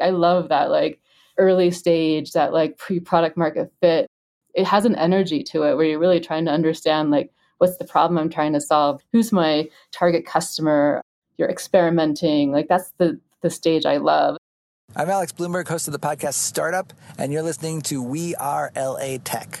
I love that like early stage, that like pre product market fit. It has an energy to it where you're really trying to understand like what's the problem I'm trying to solve? Who's my target customer? You're experimenting. Like that's the the stage I love. I'm Alex Blumberg, host of the podcast Startup, and you're listening to We Are LA Tech.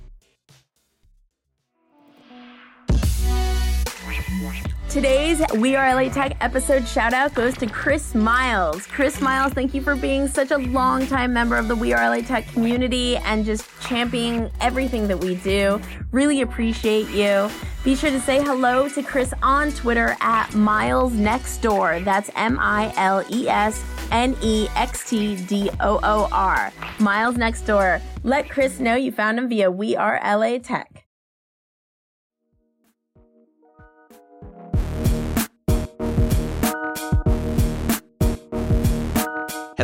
Today's We Are LA Tech episode shout out goes to Chris Miles. Chris Miles, thank you for being such a long-time member of the We Are LA Tech community and just championing everything that we do. Really appreciate you. Be sure to say hello to Chris on Twitter at Miles Next Door. That's M I L E S N E X T D O O R. Miles Next Door. Let Chris know you found him via We Are LA Tech.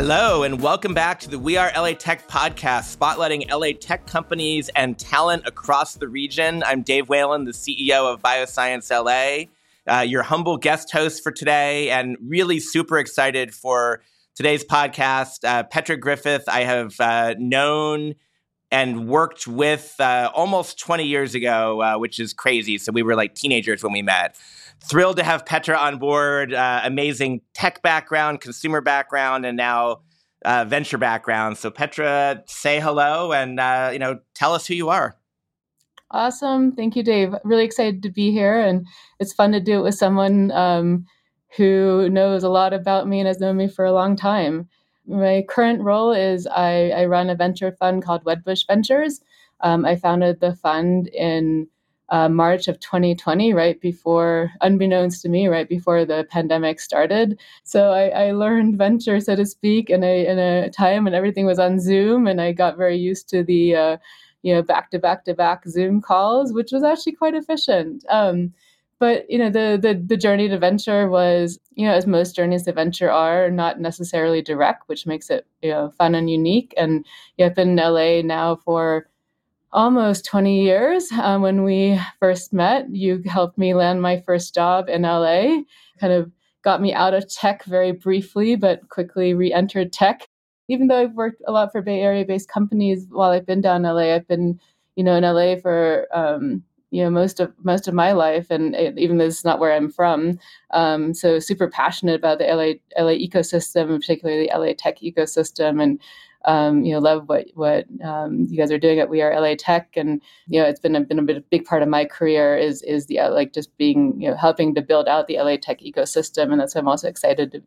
Hello, and welcome back to the We Are LA Tech podcast, spotlighting LA tech companies and talent across the region. I'm Dave Whelan, the CEO of Bioscience LA, uh, your humble guest host for today, and really super excited for today's podcast. Uh, Petra Griffith, I have uh, known and worked with uh, almost 20 years ago, uh, which is crazy. So we were like teenagers when we met thrilled to have Petra on board. Uh, amazing tech background, consumer background, and now uh, venture background. So Petra, say hello and uh, you know tell us who you are. Awesome, thank you, Dave. Really excited to be here, and it's fun to do it with someone um, who knows a lot about me and has known me for a long time. My current role is I, I run a venture fund called Wedbush Ventures. Um, I founded the fund in uh, March of 2020, right before, unbeknownst to me, right before the pandemic started. So I, I learned venture, so to speak, in a in a time when everything was on Zoom, and I got very used to the, uh, you know, back to back to back Zoom calls, which was actually quite efficient. Um, but you know, the, the the journey to venture was, you know, as most journeys to venture are, not necessarily direct, which makes it you know fun and unique. And yeah, I've been in LA now for almost 20 years. Um, when we first met, you helped me land my first job in LA, kind of got me out of tech very briefly, but quickly re entered tech. Even though I've worked a lot for Bay Area based companies while I've been down in LA, I've been, you know, in LA for, um, you know, most of most of my life, and it, even though is not where I'm from, um, so super passionate about the LA LA ecosystem, and particularly the LA tech ecosystem, and um, you know, love what what um, you guys are doing at We Are LA Tech, and you know, it's been a, been a big part of my career is is the uh, like just being you know helping to build out the LA Tech ecosystem, and that's why I'm also excited to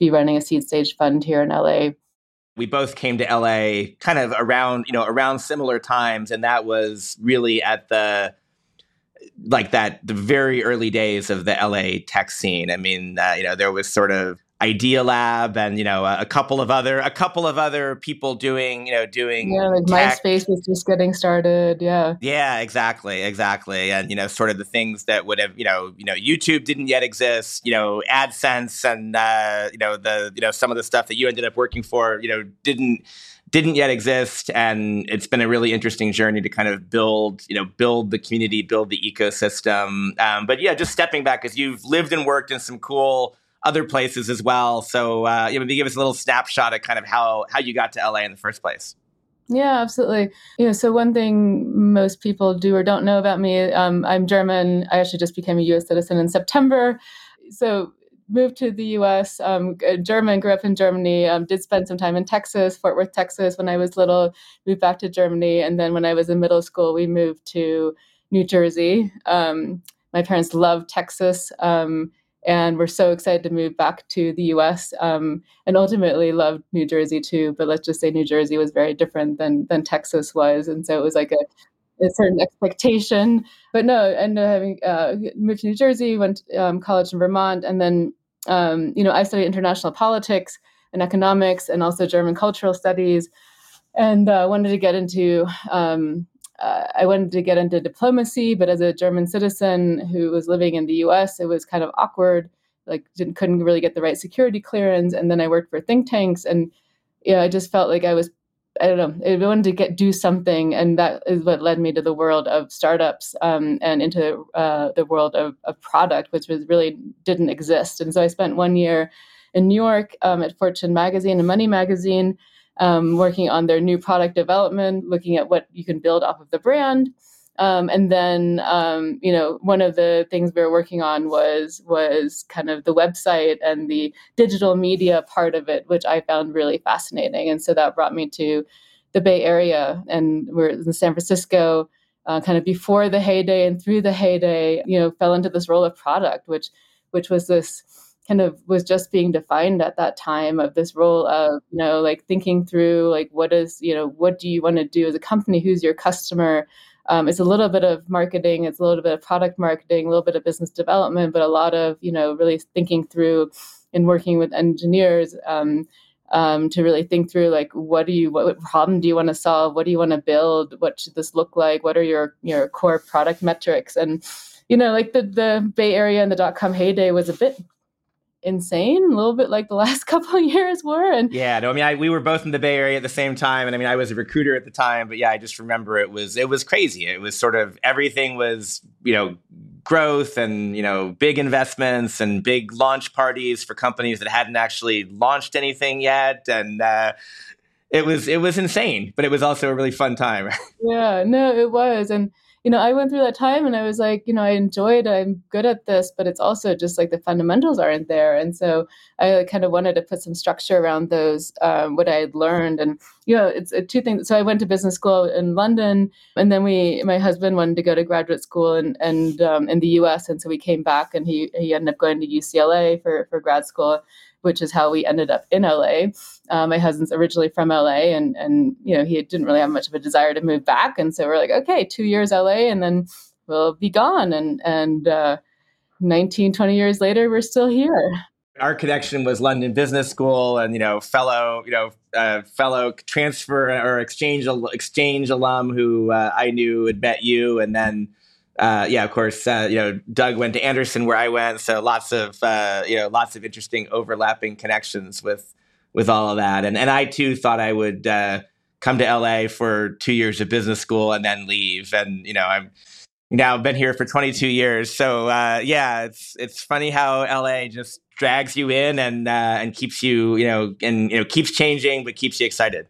be running a seed stage fund here in LA. We both came to LA kind of around you know around similar times, and that was really at the like that the very early days of the LA tech scene. I mean, uh, you know, there was sort of Idealab and you know a, couple of other a couple of other people doing you know doing yeah like tech. MySpace was just getting started yeah yeah exactly exactly and you know sort of the things that would have you know you know YouTube didn't yet exist you know AdSense and uh, you know the you know some of the stuff that you ended up working for you know didn't didn't yet exist and it's been a really interesting journey to kind of build you know build the community build the ecosystem um, but yeah just stepping back because you've lived and worked in some cool other places as well. So, uh, you know, maybe give us a little snapshot of kind of how how you got to LA in the first place. Yeah, absolutely. You know, so one thing most people do or don't know about me, um, I'm German. I actually just became a U.S. citizen in September. So moved to the U.S. Um, German, grew up in Germany. Um, did spend some time in Texas, Fort Worth, Texas, when I was little. Moved back to Germany, and then when I was in middle school, we moved to New Jersey. Um, my parents loved Texas. Um, and we're so excited to move back to the US um, and ultimately loved New Jersey too. But let's just say New Jersey was very different than than Texas was, and so it was like a, a certain expectation. But no, ended up having uh, moved to New Jersey, went to um, college in Vermont, and then um, you know I studied international politics and economics and also German cultural studies. and uh, wanted to get into um, uh, I wanted to get into diplomacy, but as a German citizen who was living in the U.S., it was kind of awkward. Like, couldn't really get the right security clearance, and then I worked for think tanks, and yeah, I just felt like I was I don't know. I wanted to get do something, and that is what led me to the world of startups um, and into uh, the world of, of, product, which was really didn't exist. And so I spent one year in New York um, at Fortune magazine and Money magazine, um, working on their new product development, looking at what you can build off of the brand. Um, and then, um, you know, one of the things we were working on was was kind of the website and the digital media part of it, which I found really fascinating. And so that brought me to the Bay Area, and we're in San Francisco, uh, kind of before the heyday and through the heyday. You know, fell into this role of product, which which was this kind of was just being defined at that time of this role of you know like thinking through like what is you know what do you want to do as a company? Who's your customer? Um, it's a little bit of marketing it's a little bit of product marketing a little bit of business development but a lot of you know really thinking through and working with engineers um, um, to really think through like what do you what problem do you want to solve? What do you want to build? What should this look like? What are your your core product metrics? And you know like the the bay area and the dot com heyday was a bit insane, a little bit like the last couple of years were. And yeah, no, I mean, I, we were both in the Bay Area at the same time, and I mean, I was a recruiter at the time, but yeah, I just remember it was it was crazy. It was sort of everything was you know growth and you know big investments and big launch parties for companies that hadn't actually launched anything yet, and. Uh, it was it was insane, but it was also a really fun time. yeah, no, it was, and you know, I went through that time and I was like, you know, I enjoyed, I'm good at this, but it's also just like the fundamentals aren't there. And so I kind of wanted to put some structure around those, um, what I had learned. And, you know, it's uh, two things. So I went to business school in London and then we, my husband wanted to go to graduate school and, and um, in the US. And so we came back and he, he ended up going to UCLA for, for grad school which is how we ended up in LA. Uh, my husband's originally from LA, and and you know he didn't really have much of a desire to move back, and so we're like, okay, two years LA, and then we'll be gone. And and uh, 19, 20 years later, we're still here. Our connection was London Business School, and you know, fellow you know uh, fellow transfer or exchange exchange alum who uh, I knew had met you, and then uh, yeah, of course, uh, you know, Doug went to Anderson where I went, so lots of uh, you know lots of interesting overlapping connections with with all of that, and and I too thought I would uh, come to LA for two years of business school and then leave, and you know I'm now been here for 22 years, so uh, yeah, it's it's funny how LA just drags you in and uh, and keeps you you know and you know keeps changing but keeps you excited.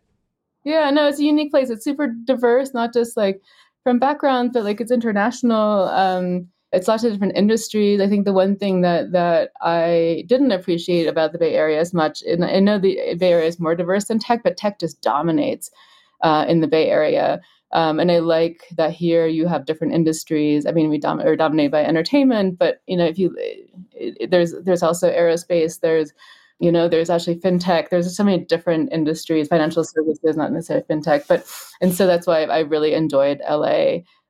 Yeah, no, it's a unique place. It's super diverse, not just like from backgrounds, but like it's international. Um, it's lots of different industries. I think the one thing that that I didn't appreciate about the Bay Area as much, and I know the Bay Area is more diverse than tech, but tech just dominates uh, in the Bay Area. Um, and I like that here you have different industries. I mean, we dom- are dominated by entertainment, but you know, if you it, it, there's there's also aerospace, there's you know there's actually fintech there's so many different industries financial services not necessarily fintech but and so that's why i really enjoyed la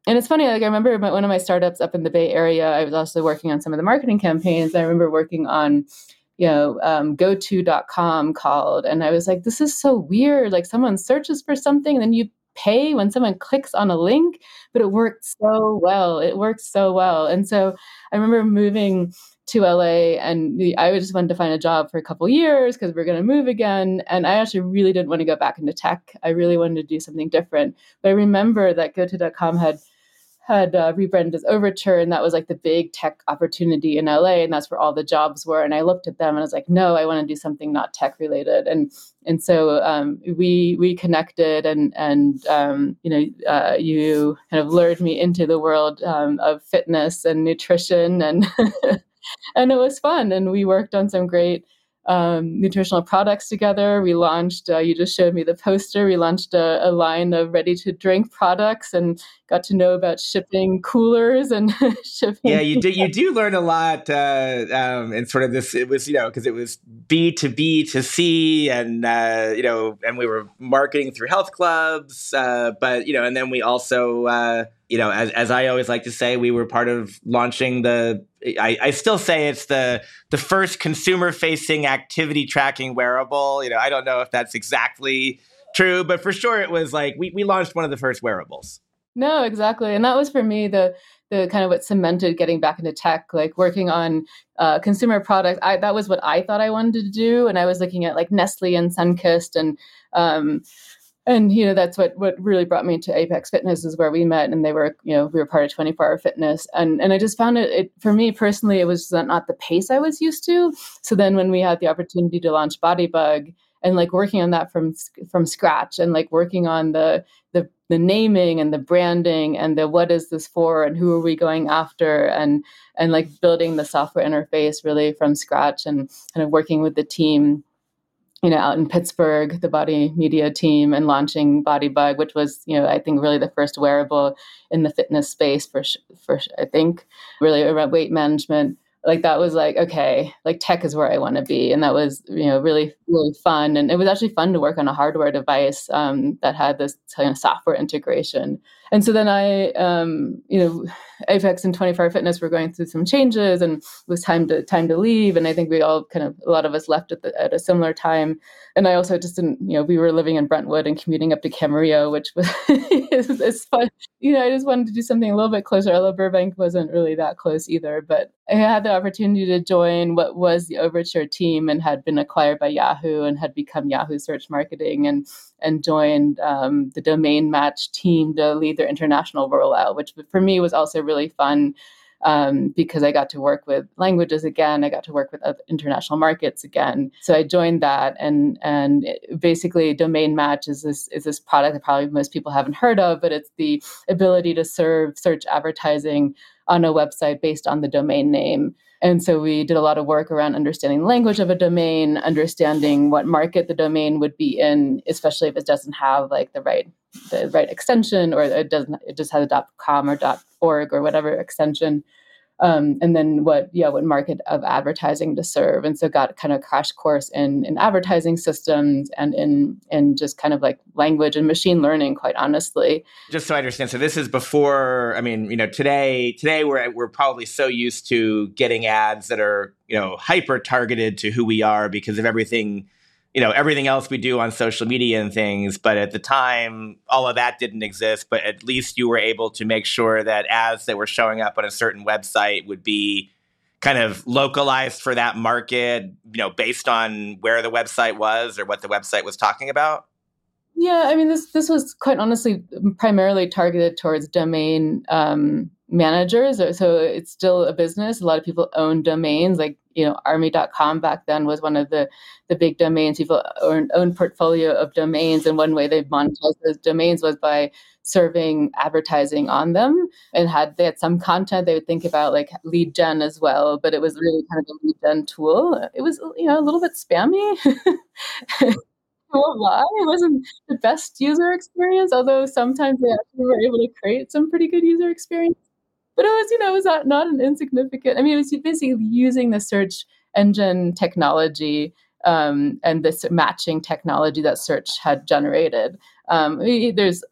and it's funny like i remember one of my startups up in the bay area i was also working on some of the marketing campaigns i remember working on you know um, goto.com called and i was like this is so weird like someone searches for something and then you pay when someone clicks on a link but it worked so well it worked so well. And so i remember moving to LA and I just wanted to find a job for a couple years because we are going to move again. And I actually really didn't want to go back into tech. I really wanted to do something different. But I remember that GoTo.com had had uh, rebranded as Overture, and that was like the big tech opportunity in LA, and that's where all the jobs were. And I looked at them and I was like, no, I want to do something not tech related. And and so um, we we connected, and and um, you know uh, you kind of lured me into the world um, of fitness and nutrition and and it was fun. And we worked on some great um, nutritional products together. We launched, uh, you just showed me the poster, we launched a, a line of ready to drink products and got to know about shipping coolers and shipping. Yeah, you do, you do learn a lot. Uh, um, and sort of this, it was, you know, because it was B to B to C and, uh, you know, and we were marketing through health clubs. Uh, but, you know, and then we also, uh, you know, as, as I always like to say, we were part of launching the. I, I still say it's the the first consumer facing activity tracking wearable. You know, I don't know if that's exactly True, but for sure it was like we, we launched one of the first wearables. No, exactly. And that was for me the the kind of what cemented getting back into tech, like working on uh, consumer product. I, that was what I thought I wanted to do, and I was looking at like Nestle and Sunkist, and um, and you know that's what what really brought me to Apex Fitness is where we met, and they were you know we were part of 24 Hour Fitness, and and I just found it, it for me personally it was not the pace I was used to. So then when we had the opportunity to launch BodyBugg and like working on that from from scratch and like working on the the the naming and the branding and the what is this for and who are we going after and and like building the software interface really from scratch and kind of working with the team you know out in pittsburgh the BodyMedia team and launching BodyBugg which was you know i think really the first wearable in the fitness space for for i think. Really around weight management like that was like okay like tech is where i want to be. And that was you know really really fun. And it was actually fun to work on a hardware device um, that had this kind of software integration. And so then i um, you know apex and 24 fitness were going through some changes and it was time to time to leave. And i think we all kind of a lot of us left at, the, at a similar time. And i also just didn't you know we were living in brentwood and commuting up to camarillo which was it's, fun. You know i just wanted to do something a little bit closer. Although burbank. Wasn't really that close either but i had the opportunity to join what was the overture team and had been acquired by yahoo and had become yahoo search marketing and and joined um, the domain match team to lead their international rollout, which for me was also really fun um, because I got to work with languages again. I got to work with international markets again. So I joined that, and and it, basically, Domain Match is this is this product that probably most people haven't heard of, but it's the ability to serve search advertising on a website based on the domain name. And so we did a lot of work around understanding the language of a domain, understanding what market the domain would be in, especially if it doesn't have like the right the right extension or it doesn't it just has a .com or .org or whatever extension um, and then what yeah what market of advertising to serve. And so got kind of crash course in in advertising systems and in in just kind of like language and machine learning quite honestly. Just so i understand so this is before i mean you know today today we're we're probably so used to getting ads that are you know hyper targeted to who we are because of everything you know everything else we do on social media and things but at the time all of that didn't exist but at least you were able to make sure that ads that were showing up on a certain website would be kind of localized for that market you know based on where the website was or what the website was talking about yeah i mean this this was quite honestly primarily targeted towards domain um, managers. So it's still a business. A lot of people own domains. Like you know army.com back then was one of the the big domains. People own, own portfolio of domains. And one way they monetized those domains was by serving advertising on them. And had they had some content they would think about like lead gen as well. But it was really kind of a lead gen tool. It was you know a little bit spammy lie, it wasn't the best user experience, although sometimes they actually were able to create some pretty good user experience. But it was you know it was not, not an insignificant i mean it was basically using the search engine technology um, and this matching technology that search had generated. Um, there's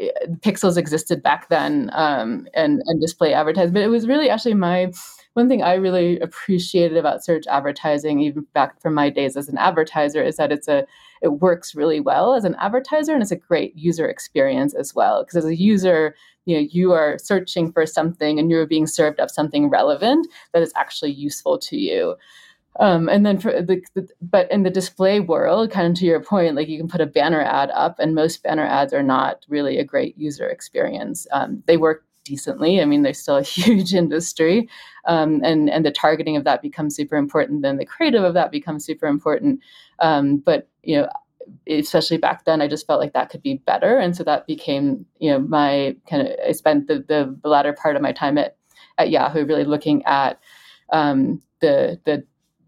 uh, pixels existed back then um, and and display advertising but it was really actually my one thing i really appreciated about search advertising even back from my days as an advertiser is that it's a it works really well as an advertiser and it's a great user experience as well. Because as a user you know you are searching for something and you're being served up something relevant that is actually useful to you. Um, and then for the, the, but in the display world kind of to your point like you can put a banner ad up and most banner ads are not really a great user experience. Um, they work decently i mean they're still a huge industry um, and and the targeting of that becomes super important then the creative of that becomes super important um, but you know especially back then, I just felt like that could be better. And so that became, you know, my kind of, I spent the, the, the latter part of my time at, at Yahoo really looking at um, the, the,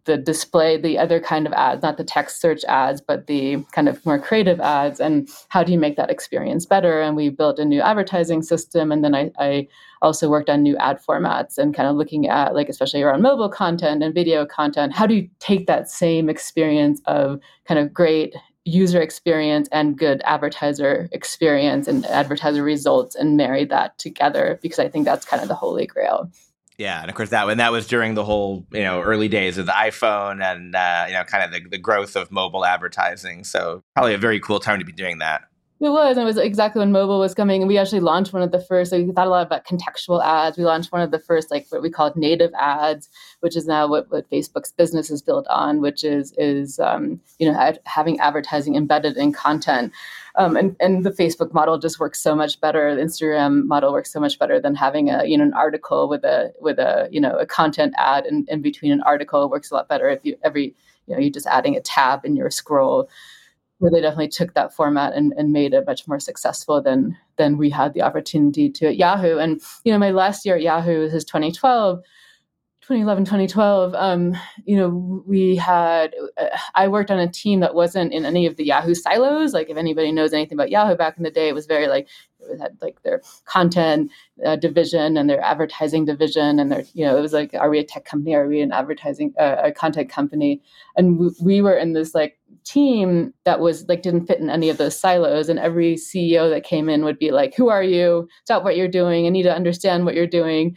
the display, the other kind of ads, not the text search ads, but the kind of more creative ads, and how do you make that experience better? And we built a new advertising system, and then I, I also worked on new ad formats and kind of looking at like especially around mobile content and video content. How do you take that same experience of kind of great user experience and good advertiser experience and advertiser results and marry that together because I think that's kind of the holy grail. Yeah, and of course that when that was during the whole you know early days of the iPhone and uh, you know kind of the, the growth of mobile advertising. So probably a very cool time to be doing that. It was, and it was exactly when mobile was coming. And we actually launched one of the first. So we thought a lot about contextual ads. We launched one of the first, like what we called native ads, which is now what, what Facebook's business is built on, which is is um, you know ad- having advertising embedded in content. Um, and and the Facebook model just works so much better. The Instagram model works so much better than having a you know an article with a with a you know a content ad in, in between an article. It works a lot better if you every you know you're just adding a tab in your scroll where they definitely took that format and, and made it much more successful than than we had the opportunity to at Yahoo. And you know, my last year at Yahoo is 2012. 2011 2012 um, you know we had uh, i worked on a team that wasn't in any of the yahoo silos. Like if anybody knows anything about yahoo back in the day it was very like it had like their content uh, division and their advertising division and their you know it was like are we a tech company? Are we an advertising uh, a content company? And we, we were in this like team that was like didn't fit in any of those silos. And every ceo that came in would be like who are you? Stop what you're doing. I need to understand what you're doing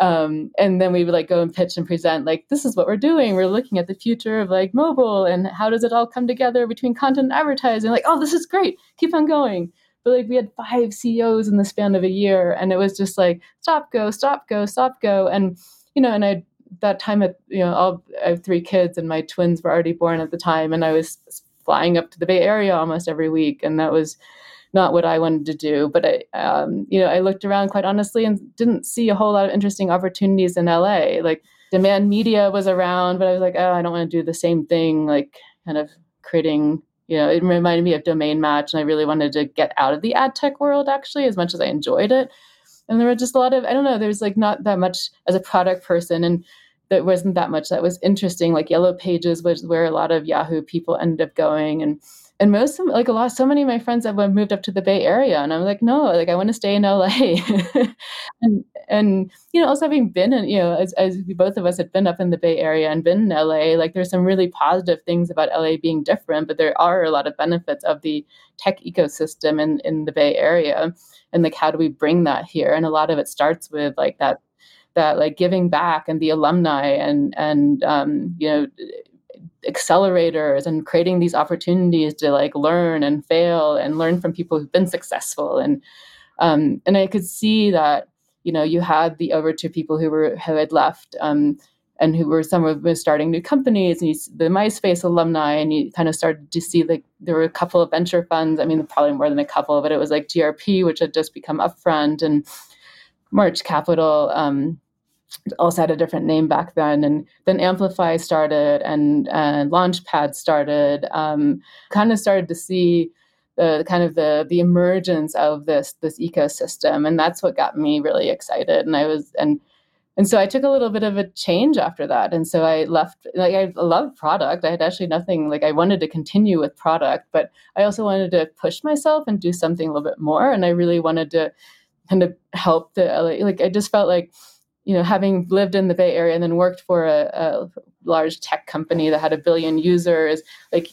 um, and then we would like go and pitch and present like this is what we're doing. We're looking at the future of like mobile and how does it all come together between content and advertising? Like oh this is great. Keep on going. But like we had five ceos in the span of a year and it was just like stop go stop go stop go. And you know and i that time at you know all i have three kids and my twins were already born at the time and i was flying up to the bay area almost every week and that was not what I wanted to do. But I, um, you know, I looked around quite honestly and didn't see a whole lot of interesting opportunities in LA. Like demand media was around, but I was like, oh, I don't want to do the same thing. Like kind of creating. You know, it reminded me of Domain Match, and I really wanted to get out of the ad tech world actually, as much as I enjoyed it. And there were just a lot of I don't know. There's like not that much as a product person, and there wasn't that much that was interesting. Like Yellow Pages was where a lot of Yahoo people ended up going, and and most like a lot so many of my friends have moved up to the bay area and i'm like no like i want to stay in la and and you know also having been in you know as, as both of us had been up in the bay area and been in la like there's some really positive things about la being different but there are a lot of benefits of the tech ecosystem in in the bay area and like how do we bring that here? And a lot of it starts with like that that like giving back and the alumni and and um, you know accelerators and creating these opportunities to like learn and fail and learn from people who've been successful. And um, and I could see that you know you had the Overture people who were who had left um, and who were some of starting new companies and you, the MySpace alumni and you kind of started to see like there were a couple of venture funds I mean probably more than a couple but it was like GRP which had just become Upfront and March Capital um, also had a different name back then. And then amplify started and and launchpad started. Um, kind of started to see the kind of the the emergence of this this ecosystem. And that's what got me really excited. And i was and and so i took a little bit of a change after that. And so i left like i loved product. I had actually nothing like i wanted to continue with product but i also wanted to push myself and do something a little bit more. And i really wanted to kind of help the like i just felt like you know, having lived in the Bay Area and then worked for a, a large tech company that had a billion users, like,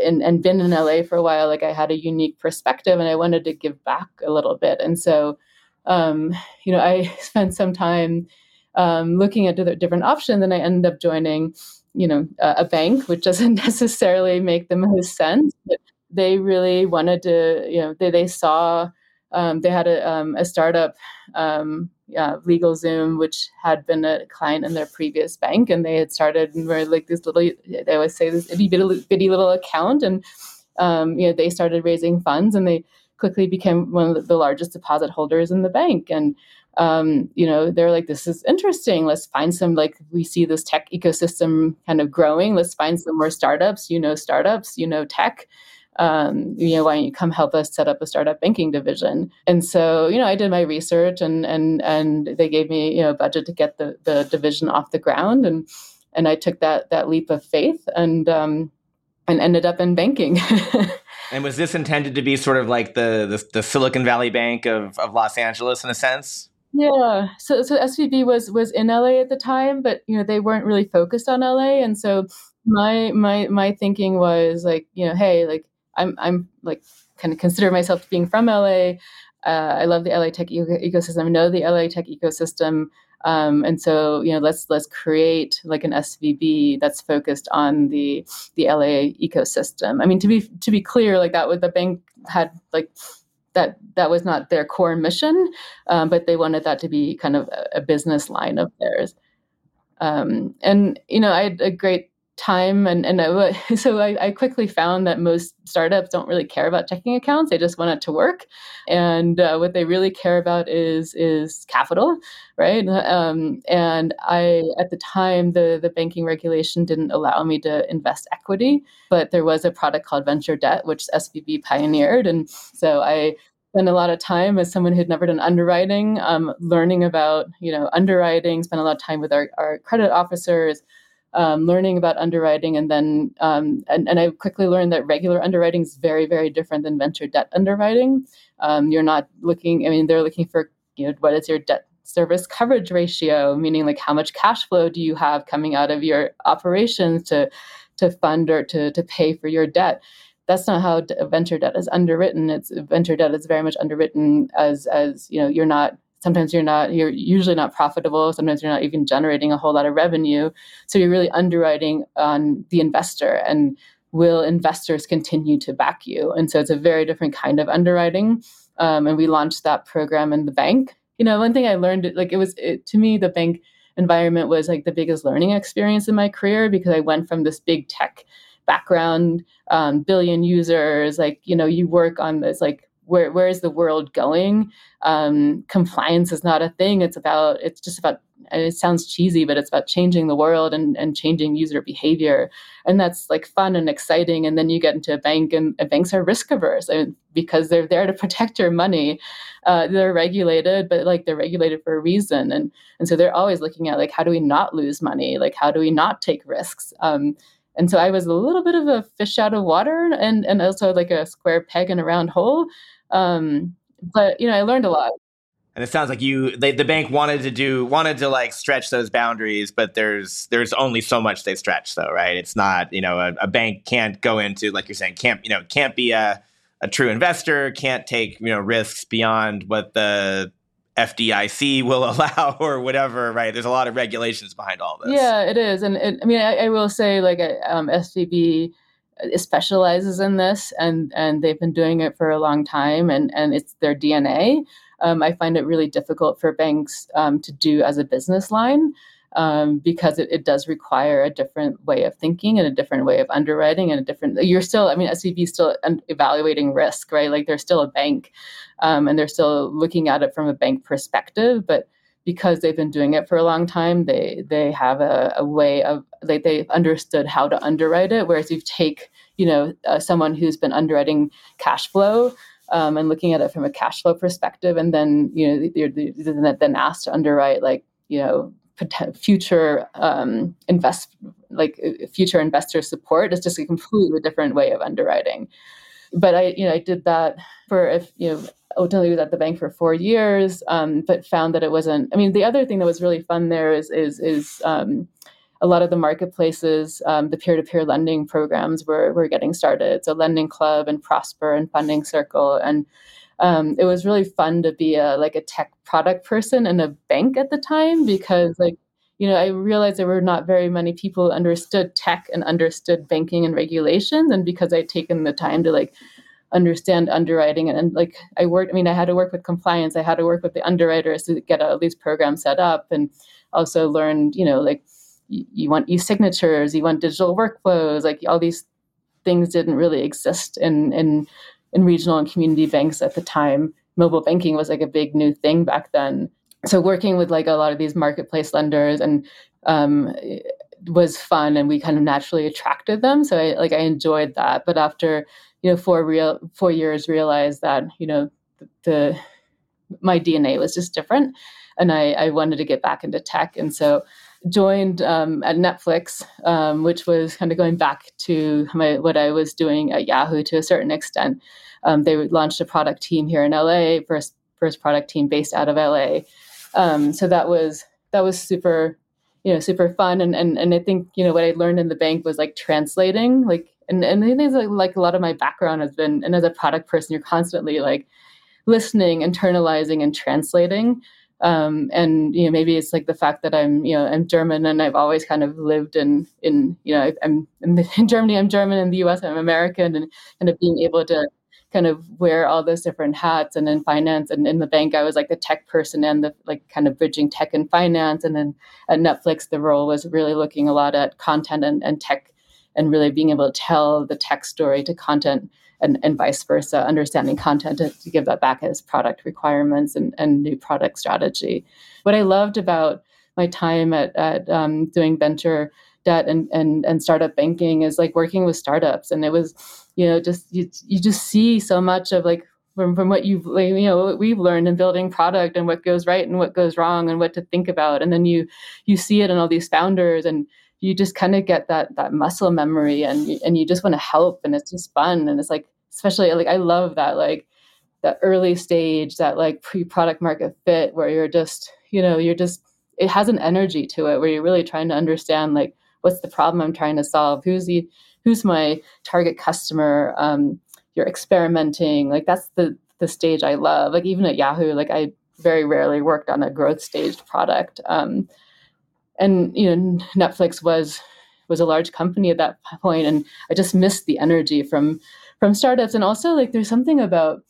and, and been in LA for a while, like I had a unique perspective and I wanted to give back a little bit. And so, um, you know, I spent some time um, looking at different options and I ended up joining, you know, a, a bank, which doesn't necessarily make the most sense, but they really wanted to, you know, they, they saw, um, they had a, um, a startup um, uh, LegalZoom, which had been a client in their previous bank, and they had started and were like this little. They always say this itty bitty, bitty little account, and um, you know they started raising funds, and they quickly became one of the largest deposit holders in the bank, and um, you know they're like this is interesting let's find some like we see this tech ecosystem kind of growing let's find some more startups you know startups you know tech um, you know, why don't you come help us set up a startup banking division? And so, you know, I did my research and and and they gave me, you know, budget to get the the division off the ground and and I took that that leap of faith and um and ended up in banking. and was this intended to be sort of like the, the, the Silicon Valley Bank of, of Los Angeles in a sense? Yeah. So so SVB was was in LA at the time, but you know, they weren't really focused on LA. And so my my my thinking was like, you know, hey, like I'm I'm like kind of consider myself being from LA. Uh, I love the LA tech eco- ecosystem. I know the LA tech ecosystem. Um, and so, you know, let's let's create like an SVB that's focused on the the LA ecosystem. I mean, to be to be clear, like that was the bank had like that that was not their core mission, um, but they wanted that to be kind of a, a business line of theirs. Um, and you know, I had a great time and and I, so I, I, quickly found that most startups don't really care about checking accounts they just want it to work. And uh, what they really care about is is capital right? Um, and i at the time the the banking regulation didn't allow me to invest equity but there was a product called venture debt which svb pioneered. And so i spent a lot of time as someone who'd never done underwriting um, learning about you know underwriting spent a lot of time with our, our credit officers um, learning about underwriting, and then um, and, and I quickly learned that regular underwriting is very very different than venture debt underwriting. Um, you're not looking. I mean, they're looking for you know what is your debt service coverage ratio, meaning like how much cash flow do you have coming out of your operations to to fund or to to pay for your debt that's not how venture debt is underwritten. It's venture debt is very much underwritten as as you know you're not sometimes you're not you're usually not profitable sometimes you're not even generating a whole lot of revenue. So you're really underwriting on the investor and will investors continue to back you? And so it's a very different kind of underwriting. Um, and we launched that program in the bank. You know one thing i learned like it was it, to me the bank environment was like the biggest learning experience in my career because i went from this big tech background um, billion users like you know you work on this like where where is the world going? Um, compliance is not a thing. It's about it's just about it sounds cheesy, but it's about changing the world and, and changing user behavior. And that's like fun and exciting. And then you get into a bank and, and banks are risk averse and because they're there to protect your money. Uh, they're regulated, but like they're regulated for a reason. And, and so they're always looking at like, how do we not lose money? Like, how do we not take risks? Um, and so I was a little bit of a fish out of water and, and also like a square peg in a round hole. Um, but you know, I learned a lot. And it sounds like you, they, the bank wanted to do, wanted to like stretch those boundaries, but there's there's only so much they stretch, though, right? It's not, you know, a, a bank can't go into, like you're saying, can't, you know, can't be a a true investor, can't take, you know, risks beyond what the FDIC will allow or whatever, right? There's a lot of regulations behind all this. Yeah, it is, and it, I mean, I, I, will say, like, um, SVB specializes in this and and they've been doing it for a long time and and it's their DNA. Um, I find it really difficult for banks um, to do as a business line um, because it, it, does require a different way of thinking and a different way of underwriting and a different. You're still, I mean, SVB is still evaluating risk, right? Like they're still a bank, um, and they're still looking at it from a bank perspective, but because they've been doing it for a long time, they they have a, a way of like they've understood how to underwrite it. Whereas you take you know uh, someone who's been underwriting cash flow um, and looking at it from a cash flow perspective, and then you know you're, you're then asked to underwrite like you know future um, invest like uh, future investor support is just a completely different way of underwriting. But I you know I did that for if you know ultimately was at the bank for four years, um, but found that it wasn't. I mean, the other thing that was really fun there is is is um, a lot of the marketplaces, um, the peer to peer lending programs were were getting started. So Lending Club and Prosper and Funding Circle, and um, it was really fun to be a like a tech product person in a bank at the time because like you know, I realized there were not very many people who understood tech and understood banking and regulations. And because I'd taken the time to like understand underwriting and, and, like I worked I mean I had to work with compliance I had to work with the underwriters to get all these programs set up and also learned you know like you, you want e-signatures you want digital workflows like all these things didn't really exist in in in regional and community banks at the time. Mobile banking was like a big new thing back then. So working with like a lot of these marketplace lenders and um, was fun and we kind of naturally attracted them. So I like I enjoyed that. But after you know four real four years realized that you know the, the my DNA was just different, and I, I wanted to get back into tech, and so joined um, at Netflix, um, which was kind of going back to my, what I was doing at Yahoo to a certain extent. Um, they launched a product team here in LA, first first product team based out of LA. Um, so that was that was super, you know, super fun. And, and and I think you know what I learned in the bank was like translating, like and and I think like, like a lot of my background has been, and as a product person, you're constantly like listening, internalizing, and translating. Um, and you know maybe it's like the fact that I'm you know I'm German and I've always kind of lived in in you know I'm in Germany I'm German in the U.S. I'm American and kind of being able to kind of wear all those different hats and in finance and in the bank i was like the tech person and the like kind of bridging tech and finance and then at netflix the role was really looking a lot at content and, and tech and really being able to tell the tech story to content and, and vice versa understanding content to, to give that back as product requirements and, and new product strategy. What i loved about my time at, at um, doing venture debt and, and and startup banking is like working with startups. And it was you know just you, you just see so much of like from, from what you've you know what we've learned in building product and what goes right and what goes wrong and what to think about. And then you you see it in all these founders and you just kind of get that that muscle memory and and you just want to help and it's just fun and it's like especially like I love that like that early stage that like pre product market fit where you're just you know you're just it has an energy to it where you're really trying to understand like what's the problem i'm trying to solve? Who's the who's my target customer? Um, you're experimenting. Like that's the the stage i love. Like even at yahoo like i very rarely worked on a growth staged product. Um, and you know netflix was was a large company at that point and i just missed the energy from from startups. And also like there's something about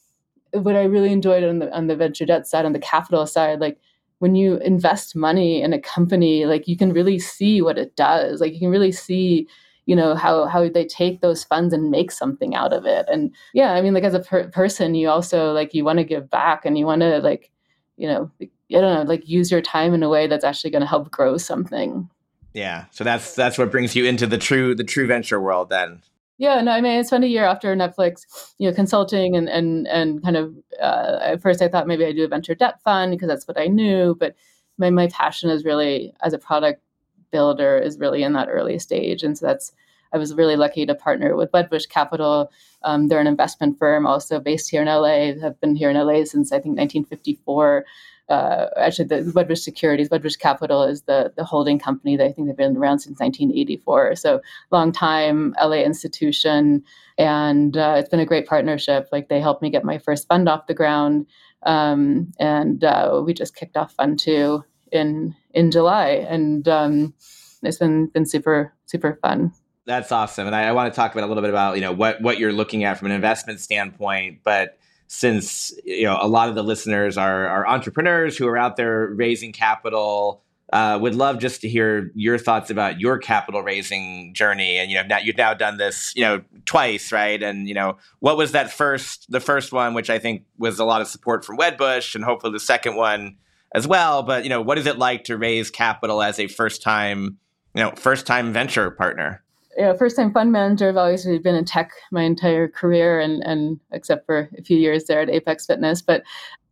what i really enjoyed on the on the venture debt side on the capital side like when you invest money in a company like you can really see what it does. Like you can really see you know how how they take those funds and make something out of it. And yeah i mean like as a per- person you also like you want to give back and you want to like you know i don't know like use your time in a way that's actually going to help grow something yeah so that's that's what brings you into the true the true venture world then yeah, no, I mean, I spent a year after Netflix, you know, consulting and and and kind of. Uh, at first, I thought maybe I'd do a venture debt fund because that's what I knew. But my my passion is really as a product builder is really in that early stage, and so that's. I was really lucky to partner with Wedbush Capital. Um, they're an investment firm, also based here in LA. Have been here in LA since I think 1954 uh, actually the Wedbush Securities, Wedbush Capital is the the holding company that I think they've been around since 1984. So long time LA institution, and uh, it's been a great partnership. Like they helped me get my first fund off the ground, um, and uh, we just kicked off Fund Two in in July, and um, it's been been super super fun. That's awesome, and I, I want to talk about a little bit about you know what what you're looking at from an investment standpoint, but since you know a lot of the listeners are, are entrepreneurs who are out there raising capital uh, would love just to hear your thoughts about your capital raising journey. And you know now you've now done this you know twice right? And you know what was that first the first one which i think was a lot of support from wedbush and hopefully the second one as well. But you know what is it like to raise capital as a first time you know first time venture partner you know, first time fund manager. I've always been in tech my entire career, and and except for a few years there at Apex Fitness, but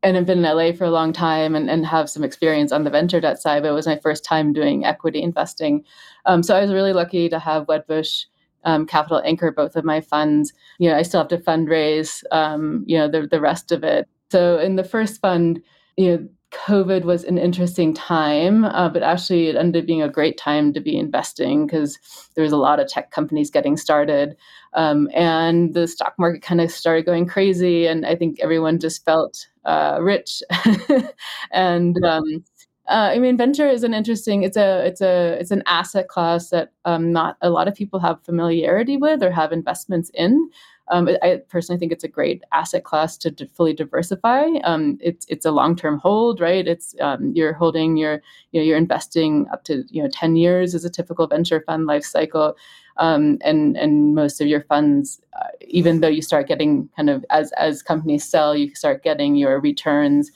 and I've been in LA for a long time and, and have some experience on the venture debt side. But it was my first time doing equity investing, um, so I was really lucky to have Wedbush. Um, capital anchor both of my funds. You know, I still have to fundraise. Um, you know, the the rest of it. So in the first fund, you know, COVID was an interesting time, uh, but actually it ended up being a great time to be investing because there was a lot of tech companies getting started, um, and the stock market kind of started going crazy, and I think everyone just felt uh, rich. and um, uh, I mean, venture is an interesting. It's a it's a it's an asset class that um, not a lot of people have familiarity with or have investments in. Um, I personally think it's a great asset class to d- fully diversify. Um, it's it's a long term hold, right? It's um, you're holding your you know you're investing up to you know ten years as a typical venture fund life cycle, um, and and most of your funds, uh, even though you start getting kind of as as companies sell, you start getting your returns.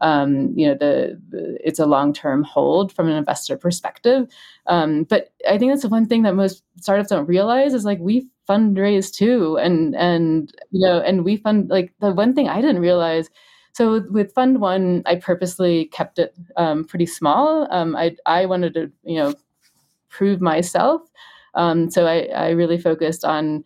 Um, you know the, the, it's a long-term hold from an investor perspective. Um, but i think that's the one thing that most startups don't realize is like we fundraise too. And and you know and we fund like the one thing i didn't realize so with fund one i purposely kept it um, pretty small. Um, I, I wanted to you know prove myself. Um, so I, I really focused on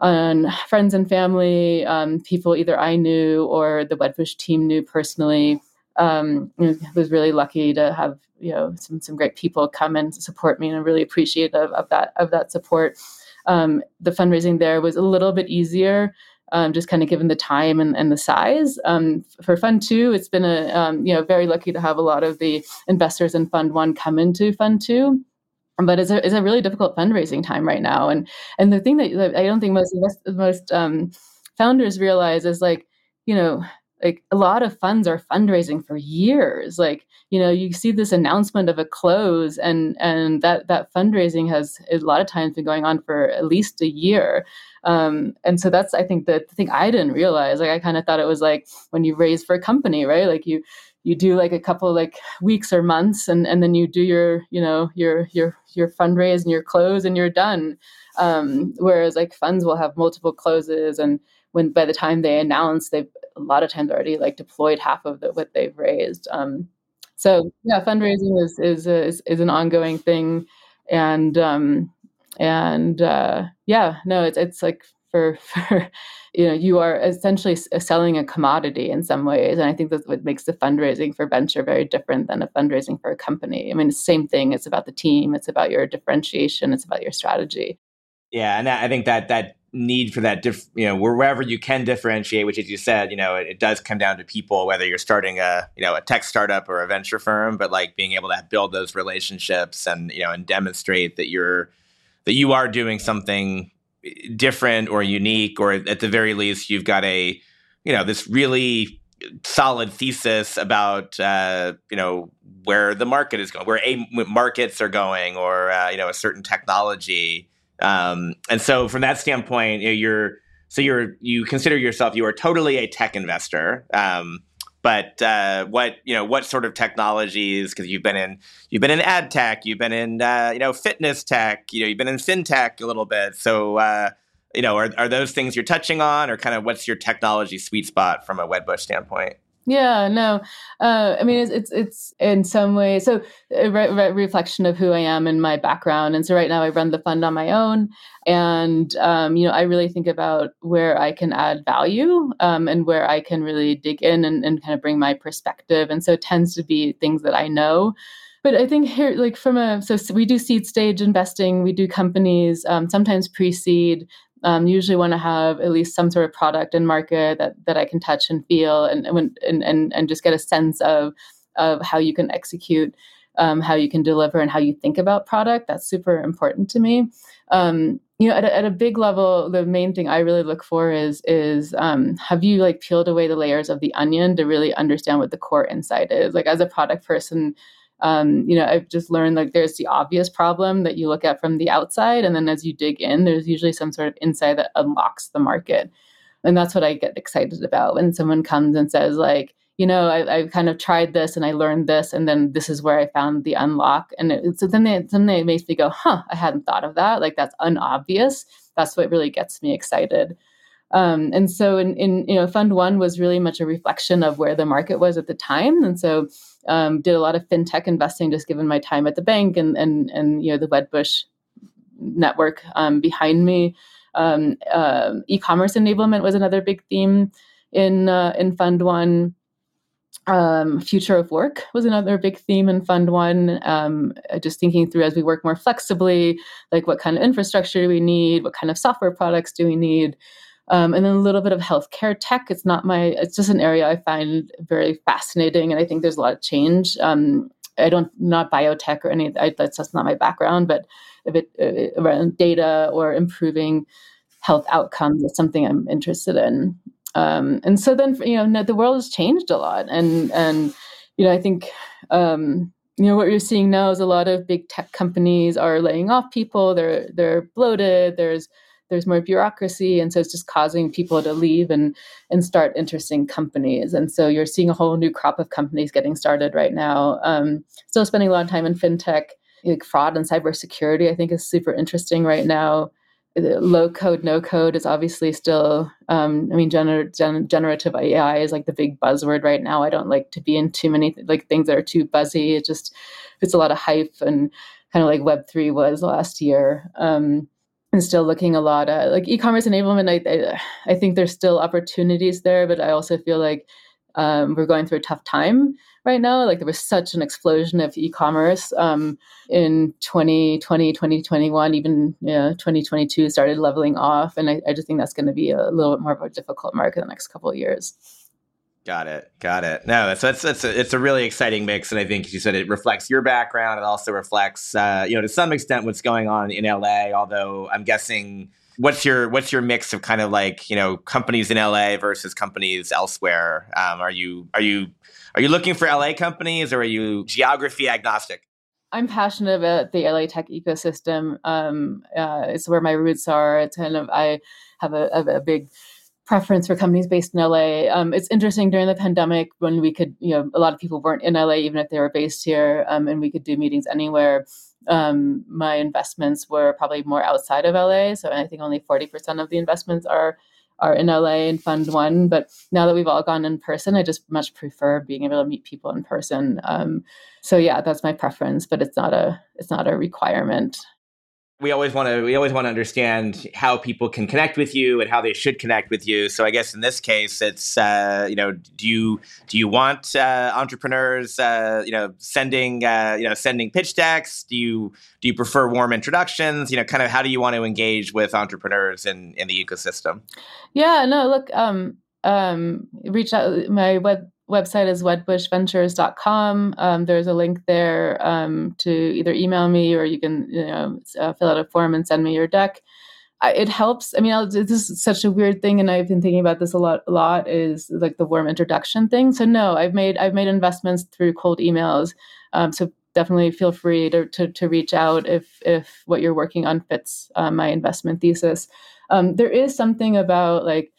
on friends and family um, people either i knew or the wedbush team knew personally um, was really lucky to have you know some, some great people come and support me and i'm really appreciative of that of that support um, the fundraising there was a little bit easier um, just kind of given the time and, and the size. Um, for Fund Two, it's been a um, you know very lucky to have a lot of the investors in Fund One come into Fund Two. But it's a, it's a really difficult fundraising time right now, and and the thing that, that I don't think most most um, founders realize is like you know like a lot of funds are fundraising for years. Like you know you see this announcement of a close and and that that fundraising has a lot of times been going on for at least a year. Um, and so that's i think the, the thing i didn't realize. Like i kind of thought it was like when you raise for a company right? Like you you do like a couple like weeks or months and and then you do your you know your your your fundraise and your close and you're done. Um, whereas like funds will have multiple closes and when by the time they announce they've a lot of times already like deployed half of the, what they've raised. Um, so yeah fundraising is is, is is an ongoing thing and um, and uh, yeah no it's it's like for for you know you are essentially uh, selling a commodity in some ways and i think that's what makes the fundraising for venture very different than a fundraising for a company. I mean the same thing it's about the team it's about your differentiation it's about your strategy. Yeah and i think that that need for that diff, you know wherever you can differentiate which as you said you know it, it, does come down to people whether you're starting a you know a tech startup or a venture firm but like being able to build those relationships and you know and demonstrate that you're that you are doing something different or unique or at the very least you've got a you know this really solid thesis about uh, you know where the market is going where a markets are going or uh, you know a certain technology um, and so from that standpoint, you you're so you're you consider yourself you are totally a tech investor. Um, but uh, what you know what sort of technologies because you've been in you've been in ad tech you've been in uh, you know fitness tech you know you've been in fintech a little bit. So uh, you know are, are those things you're touching on or kind of what's your technology sweet spot from a wedbush standpoint yeah, no. Uh, I mean, it's, it's, it's in some ways so a re- re- reflection of who I am and my background. And so right now I run the fund on my own, and um, you know I really think about where I can add value um, and where I can really dig in and, and kind of bring my perspective. And so it tends to be things that I know but I think here, like from a so, so we do seed stage investing, we do companies, um, sometimes pre-seed, um, usually want to have at least some sort of product and market that that I can touch and feel and and and and just get a sense of of how you can execute, um, how you can deliver, and how you think about product. That's super important to me. Um, you know, at a, at a big level, the main thing I really look for is is um, have you like peeled away the layers of the onion to really understand what the core insight is. Like as a product person, um, you know, I've just learned like there's the obvious problem that you look at from the outside, and then as you dig in, there's usually some sort of insight that unlocks the market, and that's what I get excited about when someone comes and says like, you know, I, I kind of tried this and I learned this, and then this is where I found the unlock, and it, so then they then they makes me go, huh, I hadn't thought of that. Like that's unobvious. That's what really gets me excited. Um, and so in, in you know fund one was really much a reflection of where the market was at the time. And so um, did a lot of fintech investing just given my time at the bank and and and you know the wedbush network um, behind me. Uh, e-commerce enablement was another big theme in uh, in fund one. Um, future of work was another big theme in fund one. Just thinking through as we work more flexibly like what kind of infrastructure do we need? What kind of software products do we need um, and then a little bit of healthcare tech. It's not my. It's just an area I find very fascinating, and I think there's a lot of change. Um, I don't not biotech or any. I, that's just not my background, but if it, uh, around data or improving health outcomes is something I'm interested in. Um, and so then you know the world has changed a lot, and and you know I think um, you know what you're seeing now is a lot of big tech companies are laying off people. They're they're bloated. There's there's more bureaucracy and so it's just causing people to leave and and start interesting companies. And so you're seeing a whole new crop of companies getting started right now. Um, still spending a lot of time in fintech. Like fraud and cybersecurity i think is super interesting right now. Low code no code is obviously still um, i mean gener- gen- generative ai is like the big buzzword right now. I don't like to be in too many like things that are too buzzy. It just it's a lot of hype and kind of like web3 was last year. Um, and still looking a lot at like e-commerce enablement I, I, I think there's still opportunities there but i also feel like um, we're going through a tough time right now. Like there was such an explosion of e-commerce um, in 2020, 2021, even you know, 2022 started leveling off. And I, I just think that's going to be a little bit more of a difficult market in the next couple of years. Got it. Got it. No, that's that's, that's a, it's a really exciting mix, and I think you said it reflects your background. It also reflects, uh, you know, to some extent what's going on in LA. Although I'm guessing, what's your what's your mix of kind of like you know companies in LA versus companies elsewhere? Um, are you are you are you looking for LA companies or are you geography agnostic? I'm passionate about the LA tech ecosystem. Um, uh, it's where my roots are. It's kind of I have a, a big preference for companies based in LA. Um, it's interesting during the pandemic when we could, you know, a lot of people weren't in LA even if they were based here, um, and we could do meetings anywhere. Um, my investments were probably more outside of LA, so I think only forty percent of the investments are are in LA in Fund One. But now that we've all gone in person, I just much prefer being able to meet people in person. Um, so yeah, that's my preference, but it's not a it's not a requirement we always want to we always want to understand how people can connect with you and how they should connect with you. So i guess in this case it's uh, you know do you do you want uh, entrepreneurs uh, you know sending uh, you know sending pitch decks? Do you do you prefer warm introductions? You know kind of how do you want to engage with entrepreneurs in in the ecosystem? Yeah no look um um reach out my web website is wedbushventures.com. Um, there's a link there um, to either email me or you can you know uh, fill out a form and send me your deck. I, it helps. I mean, I'll, this is such a weird thing, and I've been thinking about this a lot. A lot is like the warm introduction thing. So no, I've made I've made investments through cold emails. Um, so definitely feel free to, to, to reach out if if what you're working on fits uh, my investment thesis. Um, there is something about like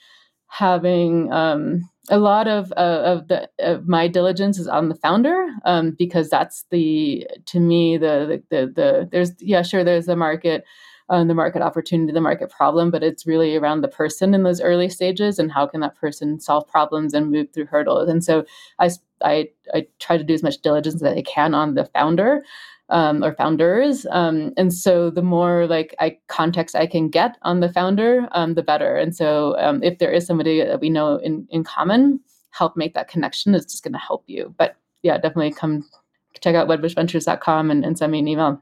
having um, a lot of uh, of the of my diligence is on the founder um, because that's the to me the, the the the, there's yeah sure there's the market um, the market opportunity the market problem but it's really around the person in those early stages and how can that person solve problems and move through hurdles. And so I I, I try to do as much diligence as I can on the founder um, or founders. Um, and so the more like I context I can get on the founder, um, the better. And so um, if there is somebody that we know in, in common, help make that connection is just going to help you. But yeah, definitely come check out wedbushventures.com and, and send me an email.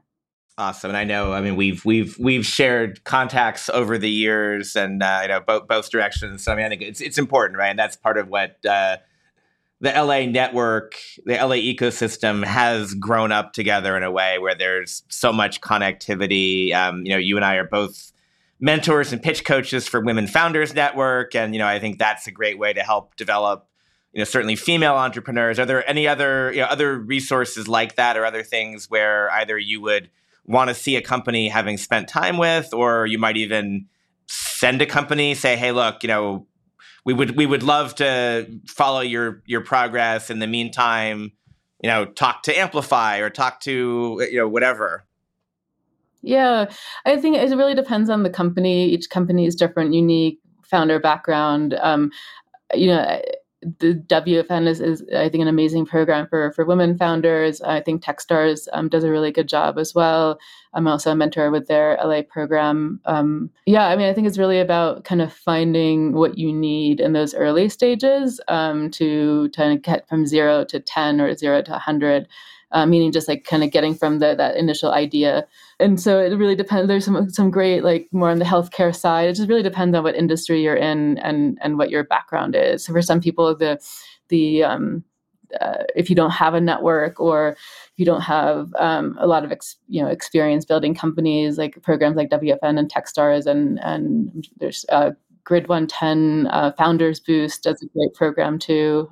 Awesome, and I know. I mean, we've we've we've shared contacts over the years, and uh, you know both both directions. So I mean, I think it's it's important, right? And that's part of what uh, the LA network, the LA ecosystem has grown up together in a way where there's so much connectivity. Um, you know, you and I are both mentors and pitch coaches for Women Founders Network, and you know, I think that's a great way to help develop. You know, certainly female entrepreneurs. Are there any other you know, other resources like that, or other things where either you would want to see a company having spent time with, or you might even send a company say, "Hey, look, you know, we would we would love to follow your your progress. In the meantime, you know, talk to Amplify or talk to you know whatever. Yeah, I think it really depends on the company. Each company is different, unique founder background. Um, you know, the WFN is, is, I think, an amazing program for for women founders. I think TechStars um, does a really good job as well. I'm also a mentor with their LA program. Um, yeah, I mean, I think it's really about kind of finding what you need in those early stages um, to kind of get from zero to ten or zero to hundred uh, meaning just like kind of getting from the, that initial idea. And so it really depends. There's some some great like more on the healthcare side. It just really depends on what industry you're in and and what your background is. So for some people, the the um, uh, if you don't have a network or if you don't have um, a lot of ex, you know experience building companies like programs like WFN and TechStars and and there's uh, Grid 110 uh, Founders Boost does a great program too.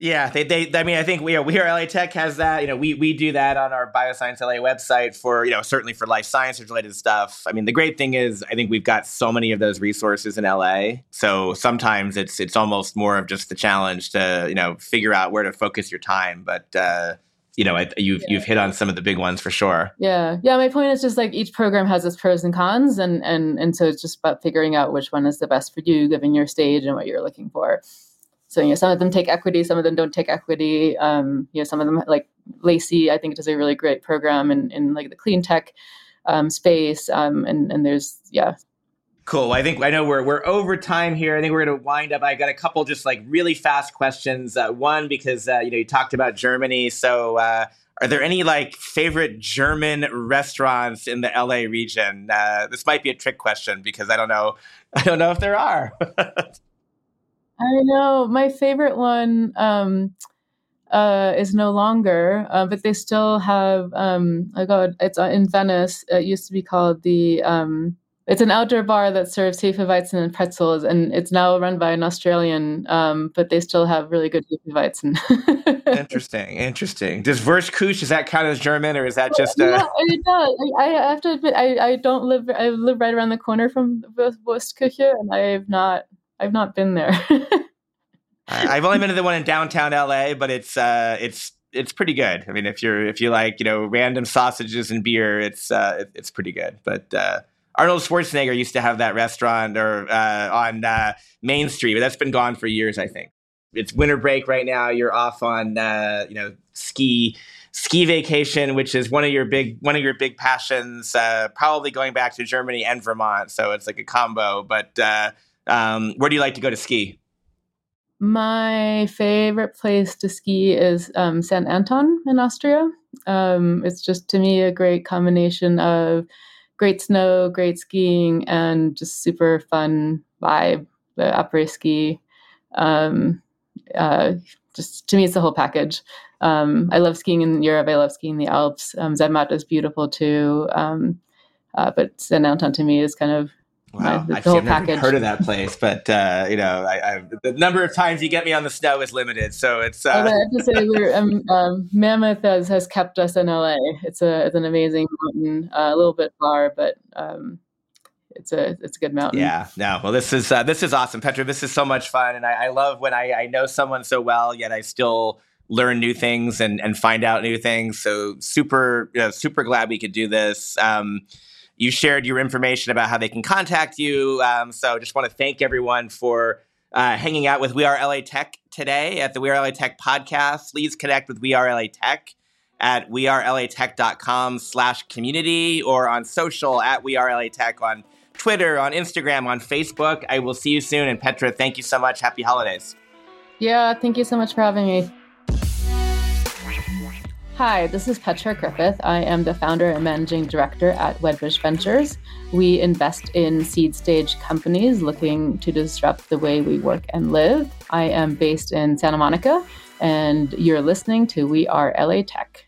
Yeah, they, they, I mean, I think we, know, we are LA Tech has that. You know, we we do that on our Bioscience LA website for, you know, certainly for life sciences related stuff. I mean, the great thing is, I think we've got so many of those resources in LA. So sometimes it's it's almost more of just the challenge to, you know, figure out where to focus your time. But uh, you know, you've yeah. you've hit on some of the big ones for sure. Yeah, yeah. My point is just like each program has its pros and cons, and and and so it's just about figuring out which one is the best for you, given your stage and what you're looking for. So you know, some of them take equity, some of them don't take equity. Um, you know, some of them like LACI, I think does a really great program in, in like the clean tech um, space. Um, and and there's yeah. Cool. I think I know we're we're over time here. I think we're going to wind up. I got a couple just like really fast questions. Uh, one because uh, you know you talked about Germany, so uh, are there any like favorite German restaurants in the LA region? Uh, this might be a trick question because I don't know. I don't know if there are. I know my favorite one um, uh, is no longer, uh, but they still have. Um, oh God, it's in Venice. It used to be called the. Um, it's an outdoor bar that serves Hefeweizen and pretzels, and it's now run by an Australian, um, but they still have really good Hefeweizen. interesting, interesting. Does Wurstküche, is that kind of German, or is that just? Yeah, it does. I, I, have to admit, I, I don't live. I live right around the corner from Wurstküche, and I've not, I've not been there. I've only been to the one in downtown LA, but it's, uh, it's it's pretty good. I mean, if you're if you like you know random sausages and beer, it's uh, it, it's pretty good. But uh, Arnold Schwarzenegger used to have that restaurant or uh, on uh, Main Street, but that's been gone for years, I think. It's winter break right now. You're off on uh, you know ski ski vacation, which is one of your big one of your big passions. Uh, probably going back to Germany and Vermont, so it's like a combo. But uh, um, where do you like to go to ski? My favorite place to ski is um, St. Anton in Austria. Um, it's just to me a great combination of great snow, great skiing, and just super fun vibe. The après ski, um, uh, just to me, it's the whole package. Um, I love skiing in Europe. I love skiing in the Alps. Um, Zermatt is beautiful too, um, uh, but St. Anton to me is kind of Wow, I've never heard of that place, but uh, you know, I, I, the number of times you get me on the snow is limited, so it's. Uh... I have to say, we're, um, um, Mammoth has, has kept us in LA. It's a it's an amazing mountain, uh, a little bit far, but um, it's a it's a good mountain. Yeah, no, well, this is uh, this is awesome, Petra. This is so much fun, and I, I love when I, I know someone so well, yet I still learn new things and and find out new things. So super you know, super glad we could do this. Um, you shared your information about how they can contact you. Um, so just want to thank everyone for uh, hanging out with We Are LA Tech today at the We Are LA Tech podcast. Please connect with We Are LA Tech at wearelatech.com slash community or on social at We Are LA Tech on Twitter, on Instagram, on Facebook. I will see you soon. And Petra, thank you so much. Happy holidays. Yeah, thank you so much for having me. Hi, this is Petra Griffith. I am the founder and managing director at Wedbush Ventures. We invest in seed stage companies looking to disrupt the way we work and live. I am based in Santa Monica, and you're listening to We Are LA Tech.